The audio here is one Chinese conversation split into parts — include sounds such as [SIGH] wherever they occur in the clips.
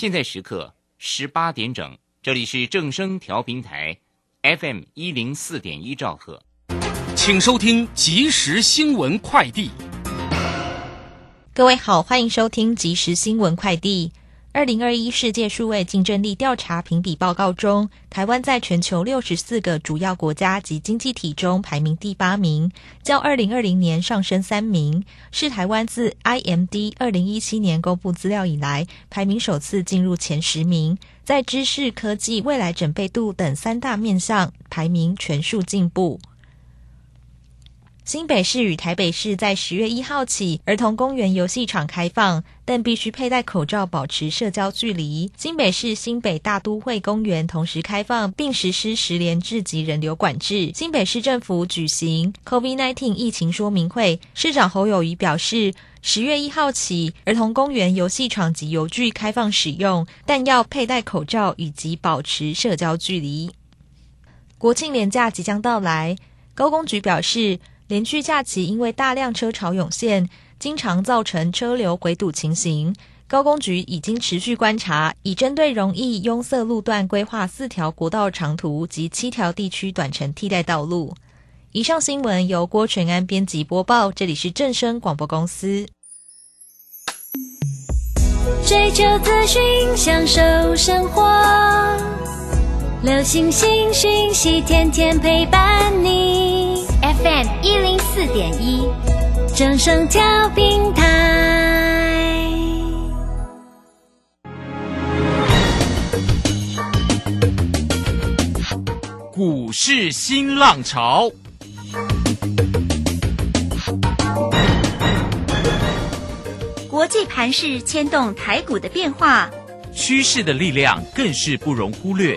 现在时刻十八点整，这里是正声调频台，FM 一零四点一兆赫，请收听即时新闻快递。各位好，欢迎收听即时新闻快递。二零二一世界数位竞争力调查评比报告中，台湾在全球六十四个主要国家及经济体中排名第八名，较二零二零年上升三名，是台湾自 IMD 二零一七年公布资料以来排名首次进入前十名。在知识、科技、未来准备度等三大面向排名全数进步。新北市与台北市在十月一号起，儿童公园游戏场开放，但必须佩戴口罩，保持社交距离。新北市新北大都会公园同时开放，并实施十连制及人流管制。新北市政府举行 COVID-19 疫情说明会，市长侯友谊表示，十月一号起，儿童公园游戏场及游具开放使用，但要佩戴口罩以及保持社交距离。国庆连假即将到来，高工局表示。连续假期因为大量车潮涌现，经常造成车流回堵情形。高工局已经持续观察，以针对容易拥塞路段规划四条国道长途及七条地区短程替代道路。以上新闻由郭全安编辑播报，这里是正声广播公司。追求资讯，享受生活，流星星讯息，天天陪伴你。FM 一零四点一，正声调平台。股市新浪潮，国际盘势牵动台股的变化，趋势的力量更是不容忽略。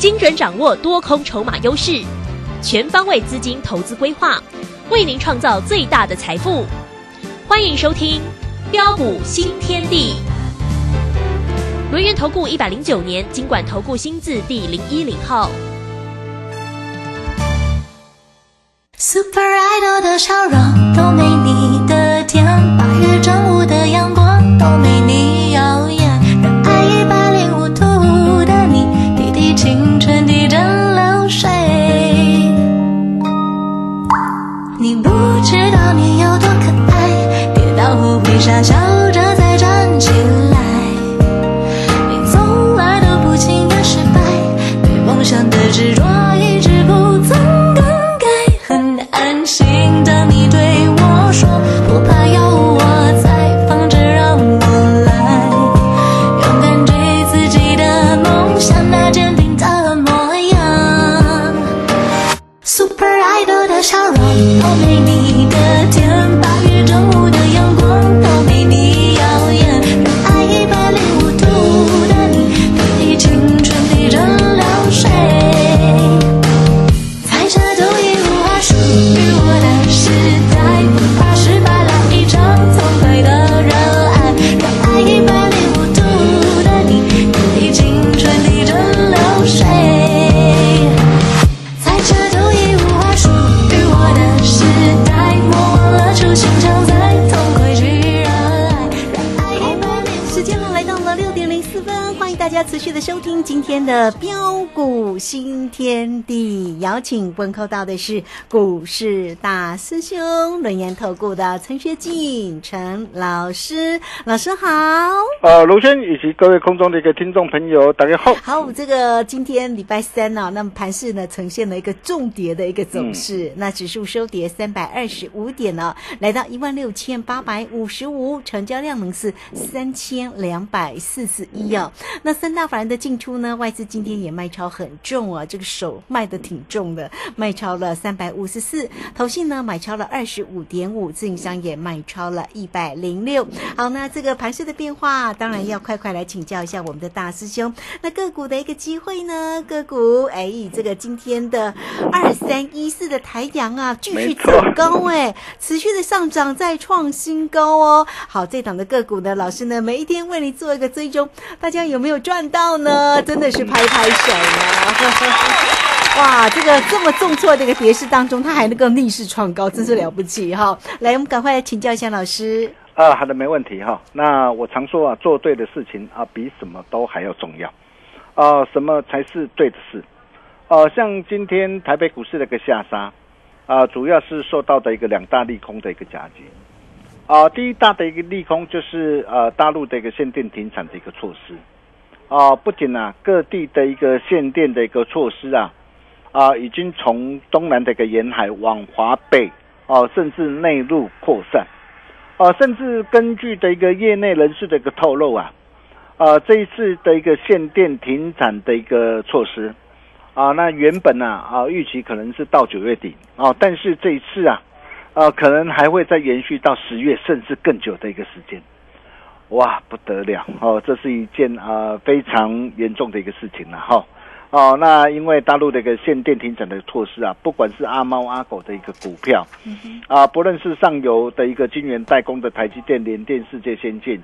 精准掌握多空筹码优势，全方位资金投资规划，为您创造最大的财富。欢迎收听《标股新天地》。轮源投顾一百零九年经管投顾新字第零一零号。Super Idol 的笑容都没你的甜，八月正午的阳光都没你后会邀请问候到的是股市大师兄轮研投顾的陈学进陈老师，老师好。呃，卢轩以及各位空中的一个听众朋友，大家好。好，这个今天礼拜三呢，那么盘市呢呈现了一个重跌的一个走势，那指数收跌三百二十五点呢，来到一万六千八百五十五，成交量呢是三千两百四十一哦。那三大法人的进出呢，外资今天也卖超很重啊，这个手卖的挺重的，卖超了三百五十四，投信呢买超了二十五点五，自营商也卖超了一百零六。好，那这个盘势的变化，当然要快快来请教一下我们的大师兄。那个股的一个机会呢？个股哎，这个今天的二三一四的台阳啊，继续走高哎，持续的上涨，再创新高哦。好，这档的个股呢，老师呢每一天为你做一个追踪，大家有没有赚到呢？真的是拍拍手了。[LAUGHS] 哇，这个这么重挫的一个跌势当中，它还能够逆势创高，真是了不起哈！来，我们赶快来请教一下老师。啊，好的，没问题哈。那我常说啊，做对的事情啊，比什么都还要重要。啊，什么才是对的事？呃、像今天台北股市的一个下杀，啊、主要是受到的一个两大利空的一个夹击。啊、第一大的一个利空就是呃大陆的一个限电停产的一个措施。啊、不仅啊各地的一个限电的一个措施啊，啊、已经从东南的一个沿海往华北哦、甚至内陆扩散。啊，甚至根据的一个业内人士的一个透露啊，呃，这一次的一个限电停产的一个措施啊，那原本呢啊预期可能是到九月底啊，但是这一次啊，呃，可能还会再延续到十月甚至更久的一个时间。哇，不得了哦！这是一件啊、非常严重的一个事情了哈。那因为大陆的一个限电停产的措施啊，不管是阿猫阿狗的一个股票，啊，不论是上游的一个晶圆代工的台积电、联电、世界先进，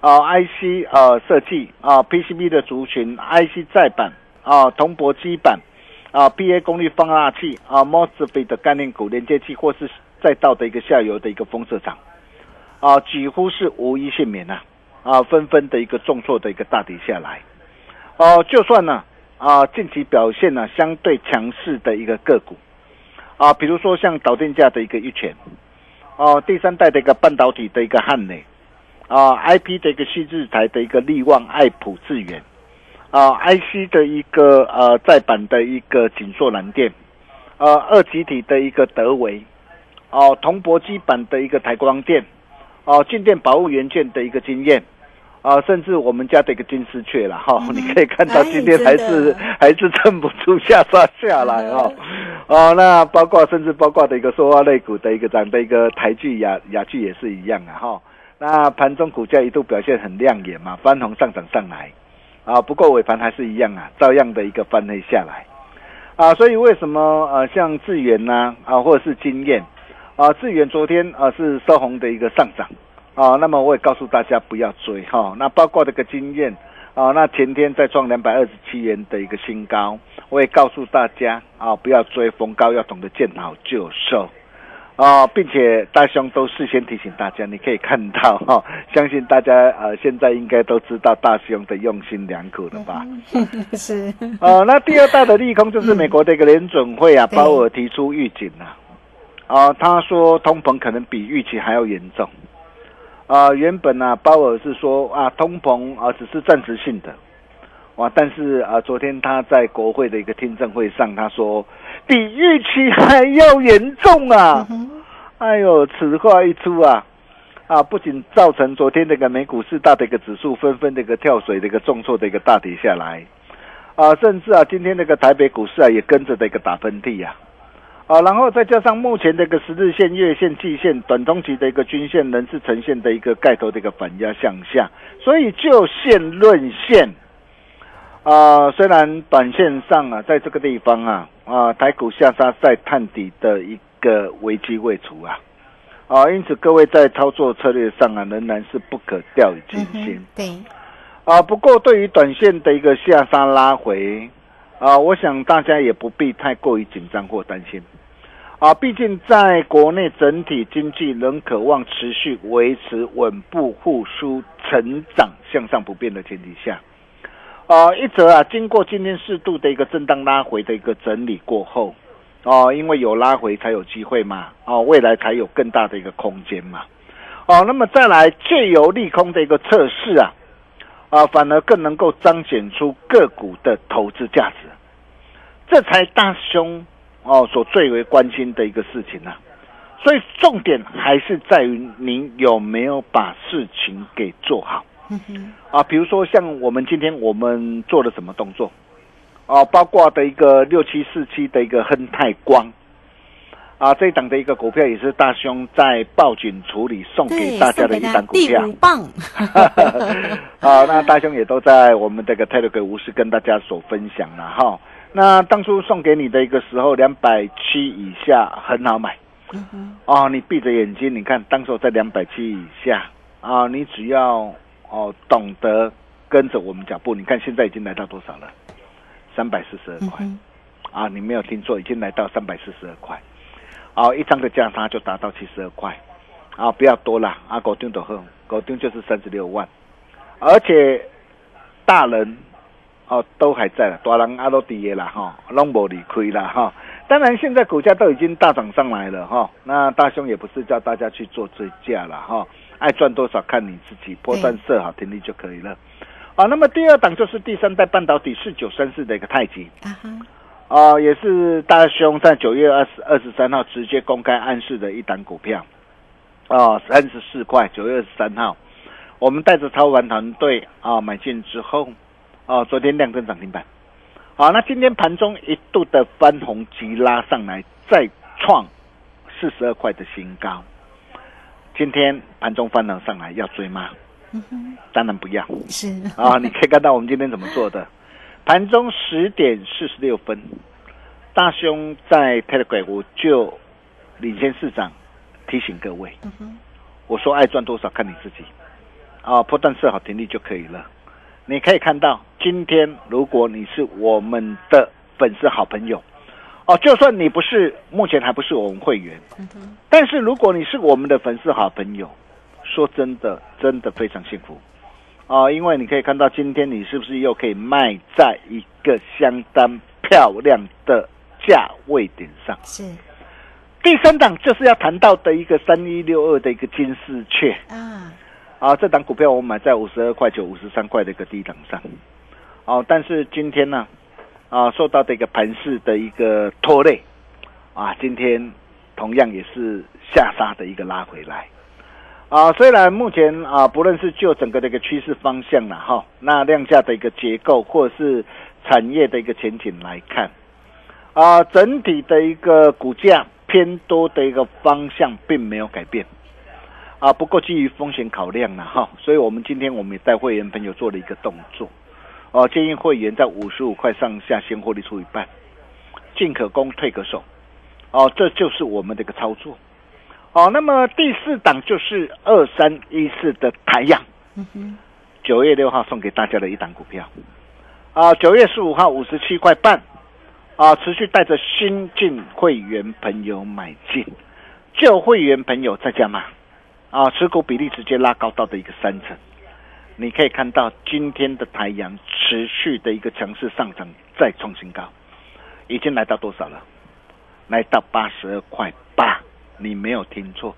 啊，IC 呃设计啊，PCB 的族群，IC 再版啊，铜箔基板啊，PA 功率放大器啊，MOSFET 的概念股、连接器，或是再到的一个下游的一个封测厂，啊，几乎是无一幸免呐、啊，纷纷的一个重挫的一个大跌下来，哦、就算呢啊，啊近期表现呢相对强势的一个个股。啊，比如说像导电价的一个一拳，哦、第三代的一个半导体的一个汉磊，啊，IP 的一个细制台的一个力旺、爱普、智源，啊，IC 的一个呃再版的一个锦硕蓝电，呃，二极体的一个德维，哦、铜箔基板的一个台光电，哦、静电保护元件的一个经验。啊，甚至我们家的一个金丝雀了哈，你可以看到哎今天还是、的。还是撑不住下杀下来哈、哦，那包括甚至包括的一个说话类股的一个涨的一个台剧雅雅剧也是一样啊哈、那盘中股价一度表现很亮眼嘛，翻红上涨上来。啊，不过尾盘还是一样啊，照样的一个翻黑下来。啊，所以为什么呃像智源呐啊或者是经验啊，智源昨天啊是收红的一个上涨啊，那么我也告诉大家不要追哈、那包括这个经验。啊，那前天再创两百二十七元的一个新高，我也告诉大家啊，不要追逢高，要懂得见好就收。啊，并且大兄都事先提醒大家，你可以看到哈、[LAUGHS] 相信大家呃现在应该都知道大兄的用心良苦了吧？[LAUGHS] 是，哦，那第二大的利空就是美国的一个联准会啊，对鲍尔提出预警啊，啊、他说通膨可能比预期还要严重。啊、原本呢、鲍尔是说啊，通膨啊只是暂时性的，哇，但是啊，昨天他在国会的一个听证会上，他说比预期还要严重啊，哎呦，此话一出啊，啊，不仅造成昨天那个美股四大的一个指数纷纷的一个跳水的一个重挫的一个大跌下来，啊，甚至啊，今天那个台北股市啊也跟着的一个打喷嚏呀、啊，然后再加上目前的一个十日线、月线、季线、短中期的一个均线仍是呈现的一个盖头的一个反压向下，所以就线论线，啊，虽然短线上啊，在这个地方啊，啊，台股下杀在探底的一个危机未除啊，啊，因此各位在操作策略上啊，仍然是不可掉以轻心。嗯对，啊，不过对于短线的一个下杀拉回，啊，我想大家也不必太过于紧张或担心。啊，毕竟在国内整体经济仍渴望持续维持稳步复苏、成长向上不变的前提下，啊，一则啊，经过今天适度的一个震荡拉回的一个整理过后，哦、因为有拉回才有机会嘛，哦、未来才有更大的一个空间嘛，哦，那么再来借由利空的一个测试啊，啊，反而更能够彰显出个股的投资价值，这才大兄哦所最为关心的一个事情啊。所以重点还是在于您有没有把事情给做好啊，比如说像我们今天我们做了什么动作？哦，包括的一个六七四七的一个亨泰光，啊，这一档的一个股票也是大兄在报警处理送给，大家的一档股票第五。棒 [LAUGHS] [LAUGHS] 啊，那大兄也都在我们这个 Telegram 无私跟大家所分享了哈。那当初送给你的一个时候，两百七以下很好买。哦，你闭着眼睛，你看当时我在两百七以下啊，你只要哦懂得跟着我们脚步，你看现在已经来到多少了？三百四十二块。啊，你没有听错，已经来到三百四十二块。啊，一张的价差就达到七十二块。啊，不要多了，啊，狗丁都喝，狗丁就是三十六万，而且大人哦都还在了，大人啊都跌了哈，拢无理亏了哈。当然，现在股价都已经大涨上来了哈。那大兄也不是叫大家去做追价了哈，爱赚多少看你自己，波段设好停利就可以了。啊，那么第二档就是第三代半导体四九三四的一个太极。啊哈，啊，也是大兄在九月二十二十三号直接公开暗示的一档股票，啊，三十四块，九月二十三号，我们带着操盘团队啊买进之后，啊，昨天亮灯涨停板，好、那今天盘中一度的翻红急拉上来，再创四十二块的新高，今天盘中翻了上来，要追吗？当然不要。是啊，你可以看到我们今天怎么做的。盘中十点四十六分，大兄在 Telegram 我就领先市场提醒各位，我说爱赚多少看你自己，啊，破断设好停利就可以了。你可以看到，今天如果你是我们的粉丝好朋友，哦，就算你不是目前还不是我们会员，但是如果你是我们的粉丝好朋友，说真的，真的非常幸福。哦，因为你可以看到今天你是不是又可以卖在一个相当漂亮的价位点上？是第三档就是要谈到的一个三一六二的一个金丝雀啊，啊，这档股票我买在五十二块九、五十三块的一个低档上，哦，但是今天呢，啊，受到的一个盘势的一个拖累，啊，今天同样也是下杀的一个拉回来。啊，虽然目前啊，不论是就整个的一个趋势方向啦，哈，那量价的一个结构，或者是产业的一个前景来看，啊，整体的一个股价偏多的一个方向并没有改变，啊，不过基于风险考量啦，哈，所以我们今天我们也带会员朋友做了一个动作，哦、建议会员在五十五块上下先获利出一半，进可攻，退可守，哦，这就是我们的一个操作。哦，那么第四档就是二三一四的台阳，九月六号送给大家的一档股票，啊，九月十五号五十七块半，啊，持续带着新进会员朋友买进，旧会员朋友再加码，啊，持股比例直接拉高到的一个三成，你可以看到今天的台阳持续的一个强势上涨，再创新高，已经来到多少了？来到八十二块八。你没有听错，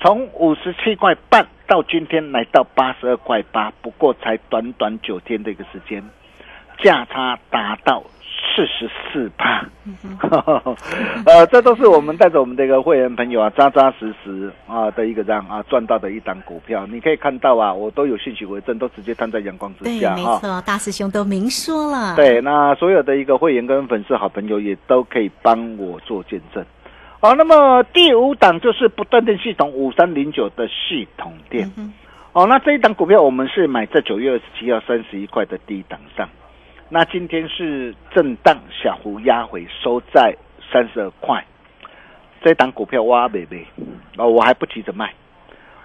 从五十七块半到今天来到八十二块八，不过才短短九天的一个时间，价差达到四十四帕。呃，这都是我们带着我们的一个会员朋友啊，扎扎实实啊的一个这样啊赚到的一档股票。你可以看到啊，我都有信息为证，都直接摊在阳光之，下哈。没错，大师兄都明说了，对，那所有的一个会员跟粉丝好朋友也都可以帮我做见证。好，那么第五档就是不断电系统五三零九的系统店。哦，那这一档股票我们是买在九月二十七号三十一块的低档上，那今天是震荡小幅压回，收在三十二块。这一档股票哇北北，哦，我还不急着卖。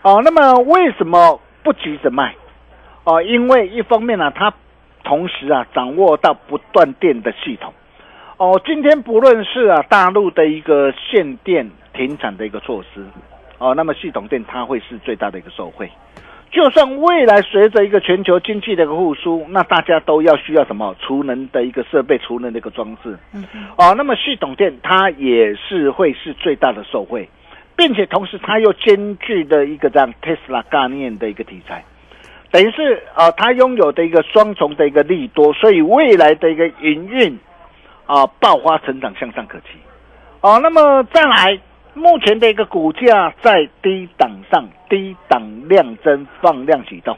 哦，那么为什么不急着卖？哦，因为一方面呢、它同时啊掌握到不断电的系统。哦，今天不论是啊大陆的一个限电停产的一个措施，哦，那么系统电它会是最大的一个受惠。就算未来随着一个全球经济的一个复苏，那大家都要需要什么储能的一个设备、储能的一个装置。嗯哦，那么系统电它也是会是最大的受惠，并且同时它又兼具的一个这样 Tesla 概念的一个题材。等于是啊，它拥有的一个双重的一个利多，所以未来的一个营运啊爆发成长向上可期。哦，那么再来，目前的一个股价在低档上，低档量增放量启动，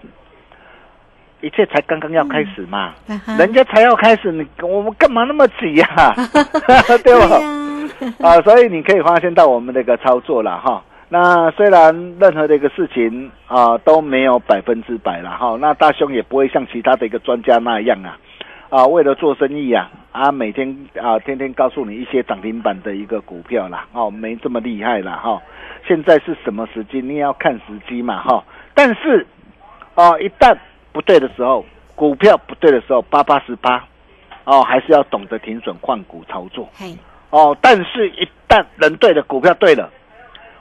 一切才刚刚要开始嘛，人家才要开始，你我们干嘛那么急呀、[LAUGHS] [LAUGHS] 对吧？呀，[LAUGHS] 啊，所以你可以发现到我们的一个操作了哈。那虽然任何的一个事情啊都没有百分之百了哈，那大兄也不会像其他的一个专家那样啊啊，为了做生意啊啊，每天啊天天告诉你一些涨停板的一个股票啦，哦，没这么厉害啦哈。现在是什么时机？你也要看时机嘛哈。但是哦，一旦不对的时候，股票不对的时候，八八十八哦，还是要懂得停损换股操作。嘿，哦，但是，一旦人对了，股票对了，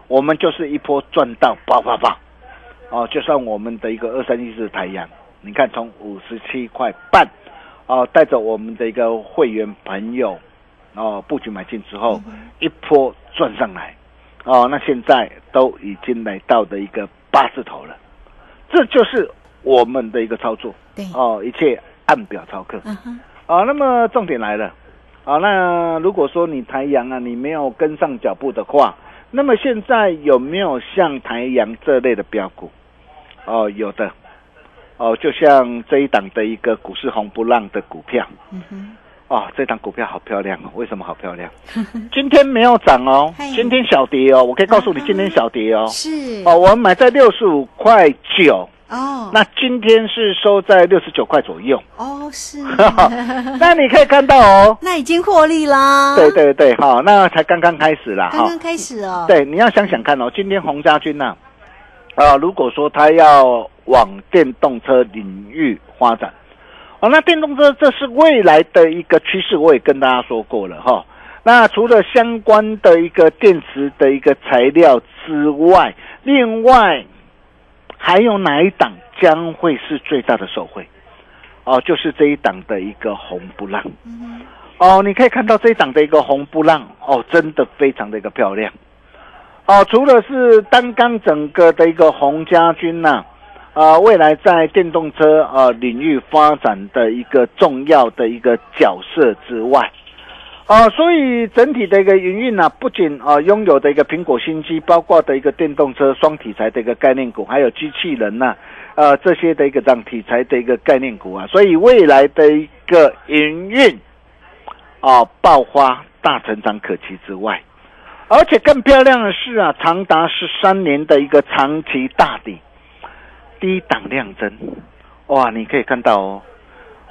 我们就是一波赚到八八八。哦，就算我们的一个二三一四太阳，你看从五十七块半，哦，带着我们的一个会员朋友，哦，布局买进之后，一波赚上来，哦，那现在都已经来到的一个八字头了，这就是我们的一个操作。对，哦，一切按表操课。啊，那么重点来了，啊，那如果说你台阳啊，你没有跟上脚步的话，那么现在有没有像台阳这类的标股？哦，有的，哦，就像这一档的一个股市红不浪的股票，哦，这档股票好漂亮哦，为什么好漂亮？[LAUGHS] 今天没有涨哦，今天小跌哦，我可以告诉你，今天小跌哦。是，哦，我们买在六十五块九，哦，那今天是收在六十九块左右。哦是，[LAUGHS] 那你可以看到哦，[LAUGHS] 那已经获利啦，对，对对，好，那才刚刚开始啦，哈。刚刚。开始哦，，对，你要想想看哦，今天洪家军呐、啊，如果说他要往电动车领域发展，哦，那电动车这是未来的一个趋势，我也跟大家说过了哈。那除了相关的一个电池的一个材料之外，另外还有哪一档将会是最大的受惠？哦，就是这一档的一个红不浪。哦，你可以看到这一档的一个红不浪哦，真的非常的一个漂亮。哦，除了是单刚整个的一个红家军呐、啊未来在电动车呃领域发展的一个重要的一个角色之外，啊，所以整体的一个营运呢，不仅啊拥有的一个苹果新机，包括的一个电动车双题材的一个概念股，还有机器人呐、呃这些的一个这样题材的一个概念股啊，所以未来的一个营运啊爆发大成长可期之外，而且更漂亮的是啊，长达十三年的一个长期大底，低档量增，哇，你可以看到哦，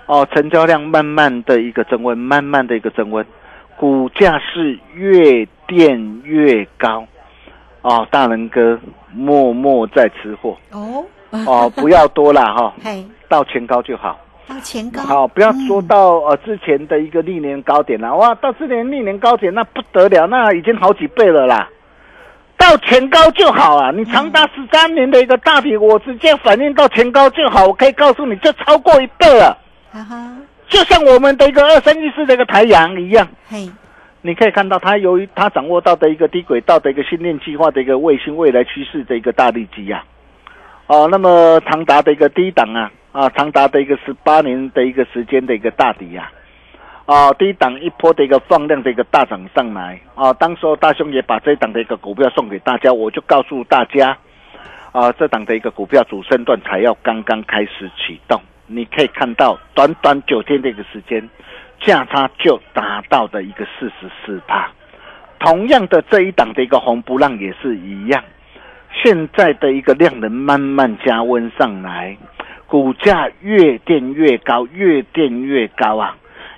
哦，成交量慢慢的一个增温，慢慢的一个增温，股价是越垫越高，哦，大人哥默默在吃货，哦，哦，不要多啦哈、[LAUGHS] 嘿，到前高就好。到前高，好，不要说嗯。到呃之前的一个历年高点了，哇，到之前历年高点那不得了，那已经好几倍了啦。到前高就好啊，你长达十三年的一个大底，我直接反映到前高就好，我可以告诉你，就超过一倍了。哈哈，就像我们的一个二三一四的一个台阳一样，嘿，你可以看到它由于它掌握到的一个低轨道的一个训练计划的一个卫星未来趋势的一个大力机呀、哦，那么长达的一个低档啊，啊，长达的一个十八年的一个时间的一个大底呀、啊，低档一波的一个放量的一个大涨上来啊，当时候大兄也把这一档的一个股票送给大家，我就告诉大家，啊，这档的一个股票主升段才要刚刚开始启动，你可以看到短短九天的一个时间，价差就达到的一个四十四帕。同样的这一档的一个红不浪也是一样，现在的一个量能慢慢加温上来，股价越垫越高，越垫越高啊！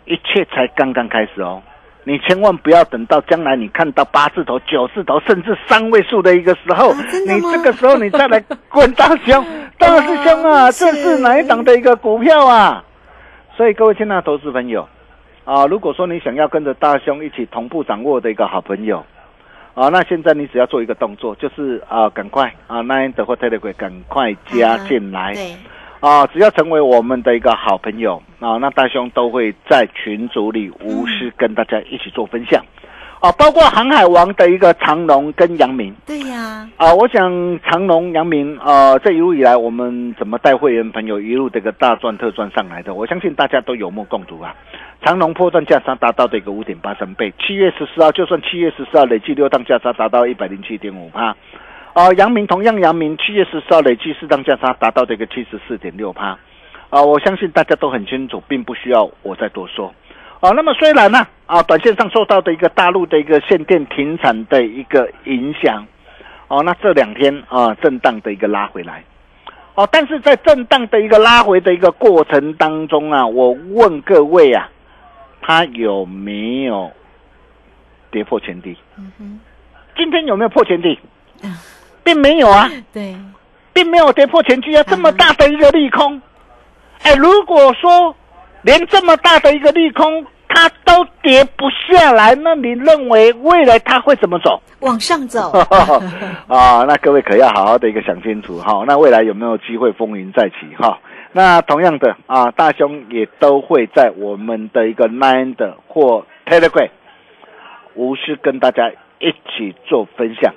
一切才刚刚开始哦。你千万不要等到将来你看到八字头、九字头，甚至三位数的一个时候，你这个时候你再来问大兄，[LAUGHS] 大师兄啊，哦这是哪一档的一个股票啊？所以各位亲爱的投资朋友啊，如果说你想要跟着大兄一起同步掌握的一个好朋友啊，那现在你只要做一个动作，就是啊，赶快啊，那的或 Telegram 赶快加进来。对，啊，只要成为我们的一个好朋友啊，那大兄都会在群组里无私跟大家一起做分享。啊，包括航海王的一个长龙跟杨明对呀，啊，我想长龙、杨明啊，这一路以来我们怎么带会员朋友一路这个大赚特赚上来的，我相信大家都有目共睹啊。长龙破断价差达到的一个五点八三倍，七月十四号就算七月十四号累计六档价差达到一百零七点五帕。啊，阳明同样阳明七月十四号累计四档价差达到的一个七十四点六趴。啊，我相信大家都很清楚，并不需要我再多说。啊，那么虽然呢，啊，短线上受到的一个大陆的一个限电停产的一个影响，哦，那这两天啊，震荡的一个拉回来，哦，但是在震荡的一个拉回的一个过程当中啊，我问各位啊，它有没有跌破前低？嗯哼，今天有没有破前低啊？[LAUGHS] 并没有啊，[LAUGHS] 对，并没有跌破前低啊，这么大的一个利空，哎，如果说连这么大的一个利空它都跌不下来，那你认为未来它会怎么走？往上走。[LAUGHS] 啊，那各位可要好好的一个想清楚哈。那未来有没有机会风云再起哈？那同样的啊，大兄也都会在我们的一个 Nine 的或 Telegram 无私跟大家一起做分享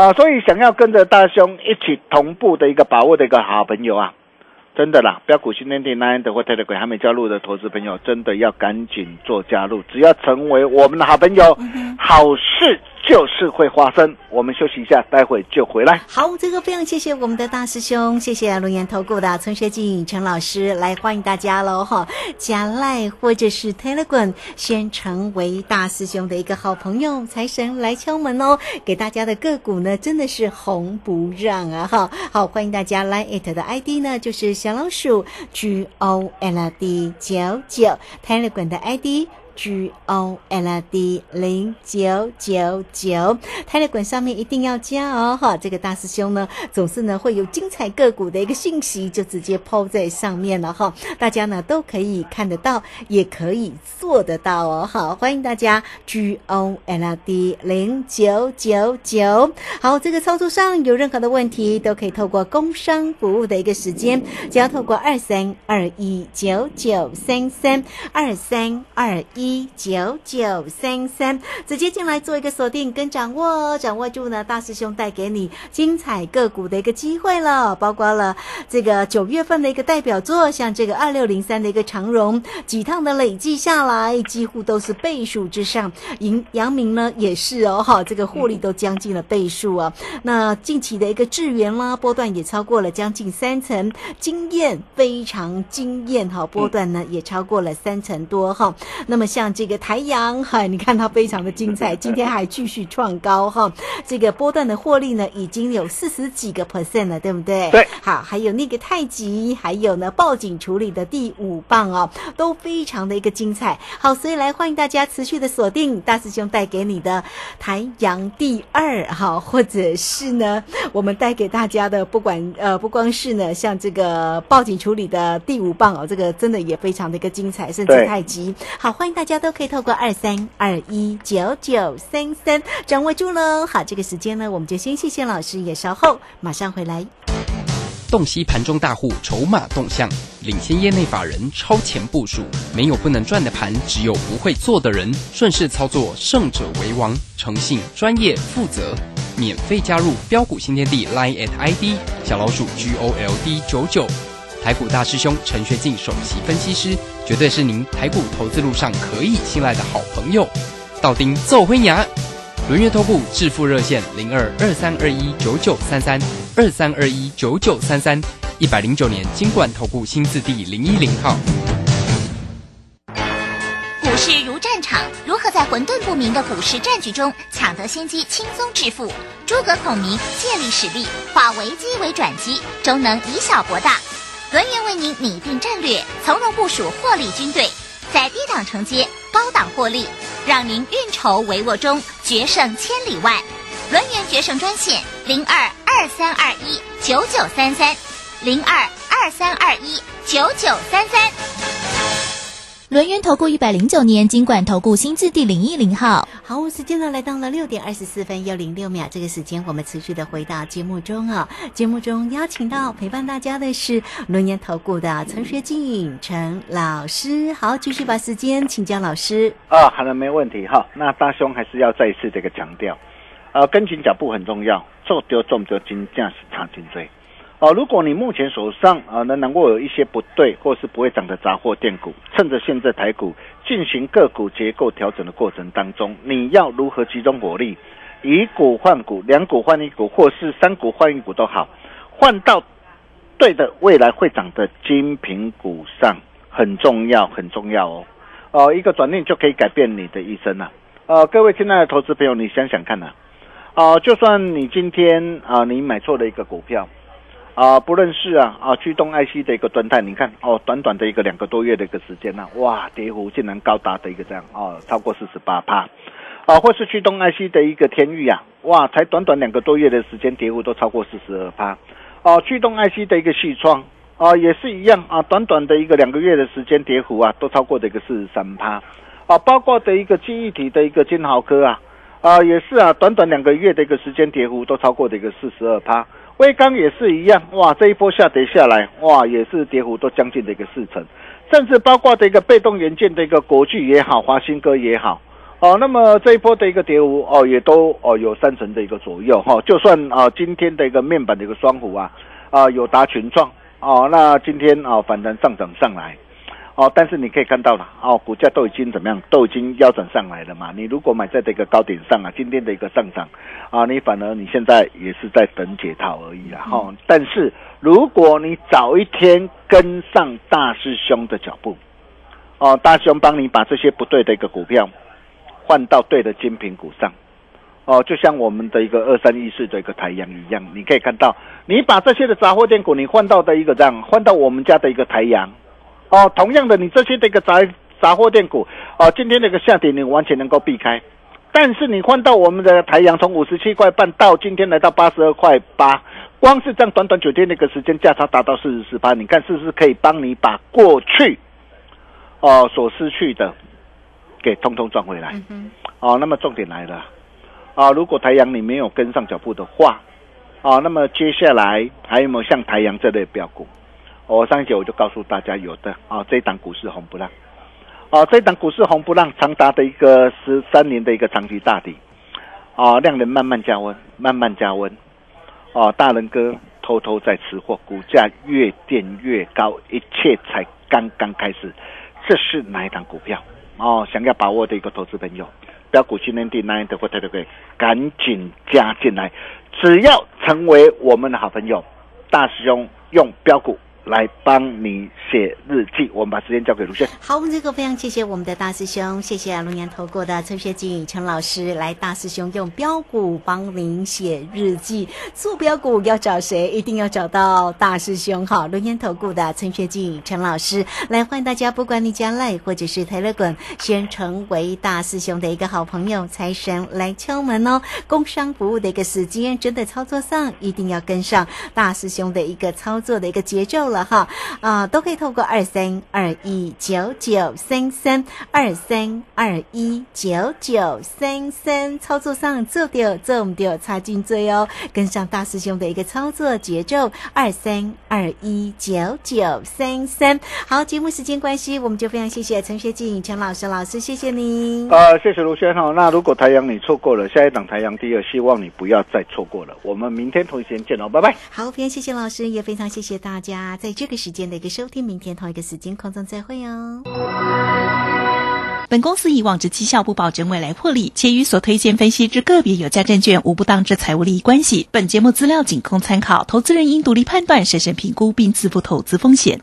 啊。所以想要跟着大兄一起同步的一个把握的一个好朋友啊。真的啦，标股新天地 Nine 的或 Telegram 还没加入的投资朋友，真的要赶紧做加入。只要成为我们的好朋友，好事就是会发生。我们休息一下，待会就回来。好，这个非常谢谢我们的大师兄，谢谢龙岩投顾的陈学静陈老师来欢迎大家喽哈！加赖或者是 Telegram，先成为大师兄的一个好朋友，财神来敲门哦！给大家的个股呢，真的是红不让啊哈！好，欢迎大家来 it 的 ID 呢，就是小老鼠 G O L D 九九 Telegram 的 ID。G O L D 零九九九，泰勒管上面一定要加哦哈！这个大师兄呢，总是呢会有精彩个股的一个信息，就直接抛在上面了哈，大家呢都可以看得到，也可以做得到哦。好，欢迎大家 G O L D 零九九九。好，这个操作上有任何的问题，都可以透过工商服务的一个时间，只要透过二三二一九九三三二三二一。一九九三三，直接进来做一个锁定跟掌握，掌握住呢，大师兄带给你精彩个股的一个机会了，包括了这个九月份的一个代表作，像这个二六零三的一个长荣，几趟的累计下来，几乎都是倍数之上。银阳明呢也是哦，哈，这个获利都将近了倍数啊。那近期的一个智源啦，波段也超过了将近三成，惊艳非常惊艳哈，波段呢也超过了三成多哈。那么像。像这个台阳，哈，[LAUGHS] 你看它非常的精彩，[LAUGHS] 今天还继续创高哈。这个波段的获利呢，已经有四十几个 percent 了，对不对？对。好，还有那个太极，还有呢报警处理的第五棒哦，都非常的一个精彩。好，所以来欢迎大家持续的锁定大师兄带给你的台阳第二哈，或者是呢我们带给大家的，不管呃不光是呢像这个报警处理的第五棒哦，这个真的也非常的一个精彩，甚至太极。好，欢迎大家。大家都可以透过二三二一九九三三掌握住喽。好，这个时间呢，我们就先谢谢老师，也稍后马上回来。洞悉盘中大户筹码动向，领先业内法人超前部署，没有不能赚的盘，只有不会做的人。顺势操作，胜者为王。诚信、专业、负责，免费加入标股新天地 Line at ID 小老鼠 G O L D 九九。台股大师兄陈学进首席分析师，绝对是您台股投资路上可以信赖的好朋友。道丁奏灰牙，轮月投顾致富热线零二二三二一九九三三二三二一九九三三，一百零九年金管投顾新字第零一零号。股市如战场，如何在混沌不明的股市战局中抢得先机，轻松致富？诸葛孔明借力使力，化危机为转机，终能以小博大。轮源为您拟定战略，从容部署获利军队，在低档承接，高档获利，让您运筹帷幄中决胜千里外。轮源决胜专线零二二三二一九九三三零二二三二一九九三三。轮源投顾一百零九年金管投顾新字第零一零号，好，时间呢来到了六点二十四分又零六秒，这个时间我们持续的回到节目中啊。节目中邀请到陪伴大家的是轮源投顾的陈学静陈老师，好，继续把时间请教老师。啊，好的，没问题哈。那大兄还是要再一次这个强调，呃，跟紧脚步很重要，做丢做丢金价是长颈椎。哦，如果你目前手上啊能能够有一些不对或是不会涨的杂货店股，趁着现在台股进行个股结构调整的过程当中，你要如何集中火力，以股换股，两股换一股，或是三股换一股都好，换到对的未来会涨的精品股上很重要，很重要哦。哦，一个转念就可以改变你的一生啊。呃，各位亲爱的投资朋友，你想想看呐、啊，就算你今天啊，你买错了一个股票，啊，不论是啊啊驱动 IC 的一个端态，你看哦，短短的一个两个多月的一个时间呢、哇，跌幅竟然高达的一个这样哦，超过四十八趴，啊，或是驱动 IC 的一个天域啊，哇，才短短两个多月的时间，跌幅都超过四十二趴，哦、驱动 IC 的一个系创啊，也是一样啊，短短的一个两个月的时间，跌幅啊都超过的一个四十三趴，啊，包括的一个记忆体的一个金豪科啊。啊，也是啊，短短两个月的一个时间，跌幅都超过的一个四十二趴。威刚也是一样，哇，这一波下跌下来，哇，也是跌幅都将近的一个四成，甚至包括的一个被动元件的一个国巨也好，华新哥也好，哦，那么这一波的一个跌幅哦，也都哦有三成的一个左右哈、就算啊今天的一个面板的一个双虎啊啊有达群创哦，那今天啊反弹上涨上来。哦，但是你可以看到了，哦，股价都已经怎么样，都已经腰斩上来了嘛。你如果买在这个高点上啊，今天的一个上涨，啊，你反而你现在也是在等解套而已啦，哈、哦。但是如果你早一天跟上大师兄的脚步，哦，大师兄帮你把这些不对的一个股票换到对的精品股上，哦，就像我们的一个二三一四的一个太阳一样，你可以看到，你把这些的杂货店股你换到的一个这样，换到我们家的一个太阳。哦，同样的，你这些的一个杂杂货店股，哦，今天的一个下跌你完全能够避开，但是你换到我们的台阳，从五十七块半到今天来到八十二块八，光是这样短短九天的一个时间，价差达到四十四八，你看是不是可以帮你把过去哦所失去的给通通赚回来？哦，那么重点来了，啊，如果台阳你没有跟上脚步的话，啊，那么接下来还有没有像台阳这类标股？我上一节我就告诉大家有的啊，这一档股市红不让，啊，这一档股市红不让，长达的一个十三年的一个长期大底，啊，量能慢慢加温，慢慢加温，哦、大人哥偷偷在吃货，股价越垫越高，一切才刚刚开始。这是哪一档股票？哦，想要把握的一个投资朋友，标股今天地那的或特别贵，赶紧加进来，只要成为我们的好朋友，大师兄用标股。来帮你写日记，我们把时间交给卢轩。好，我们这个非常谢谢我们的大师兄，谢谢龙岩投顾的陈学景陈老师来，大师兄用标股帮您写日记，做标股要找谁？一定要找到大师兄哈，龙岩投顾的陈学景陈老师来，欢迎大家，不管你加赖或者是台乐滚，先成为大师兄的一个好朋友，财神来敲门哦。工商服务的一个时间，真的操作上一定要跟上大师兄的一个操作的一个节奏了。哈啊、呃，都可以透过二三二一九九三三二三二一九九三三操作上做掉做唔掉差劲追哦，跟上大师兄的一个操作节奏，二三二一九九三三。好，节目时间关系，我们就非常谢谢陈学静陈老师老师，谢谢您。呃，谢谢卢轩哈。那如果台阳你错过了，下一档台阳第二，希望你不要再错过了。我们明天同一时间见哦，拜拜。好，非常谢谢老师，也非常谢谢大家在这个时间的一个收听，明天同一个时间空中再会哦。本公司以往之绩效不保证未来获利，且与所推荐分析之个别有价证券无不当之财务利益关系。本节目资料仅供参考，投资人应独立判断、审慎评估并自负投资风险。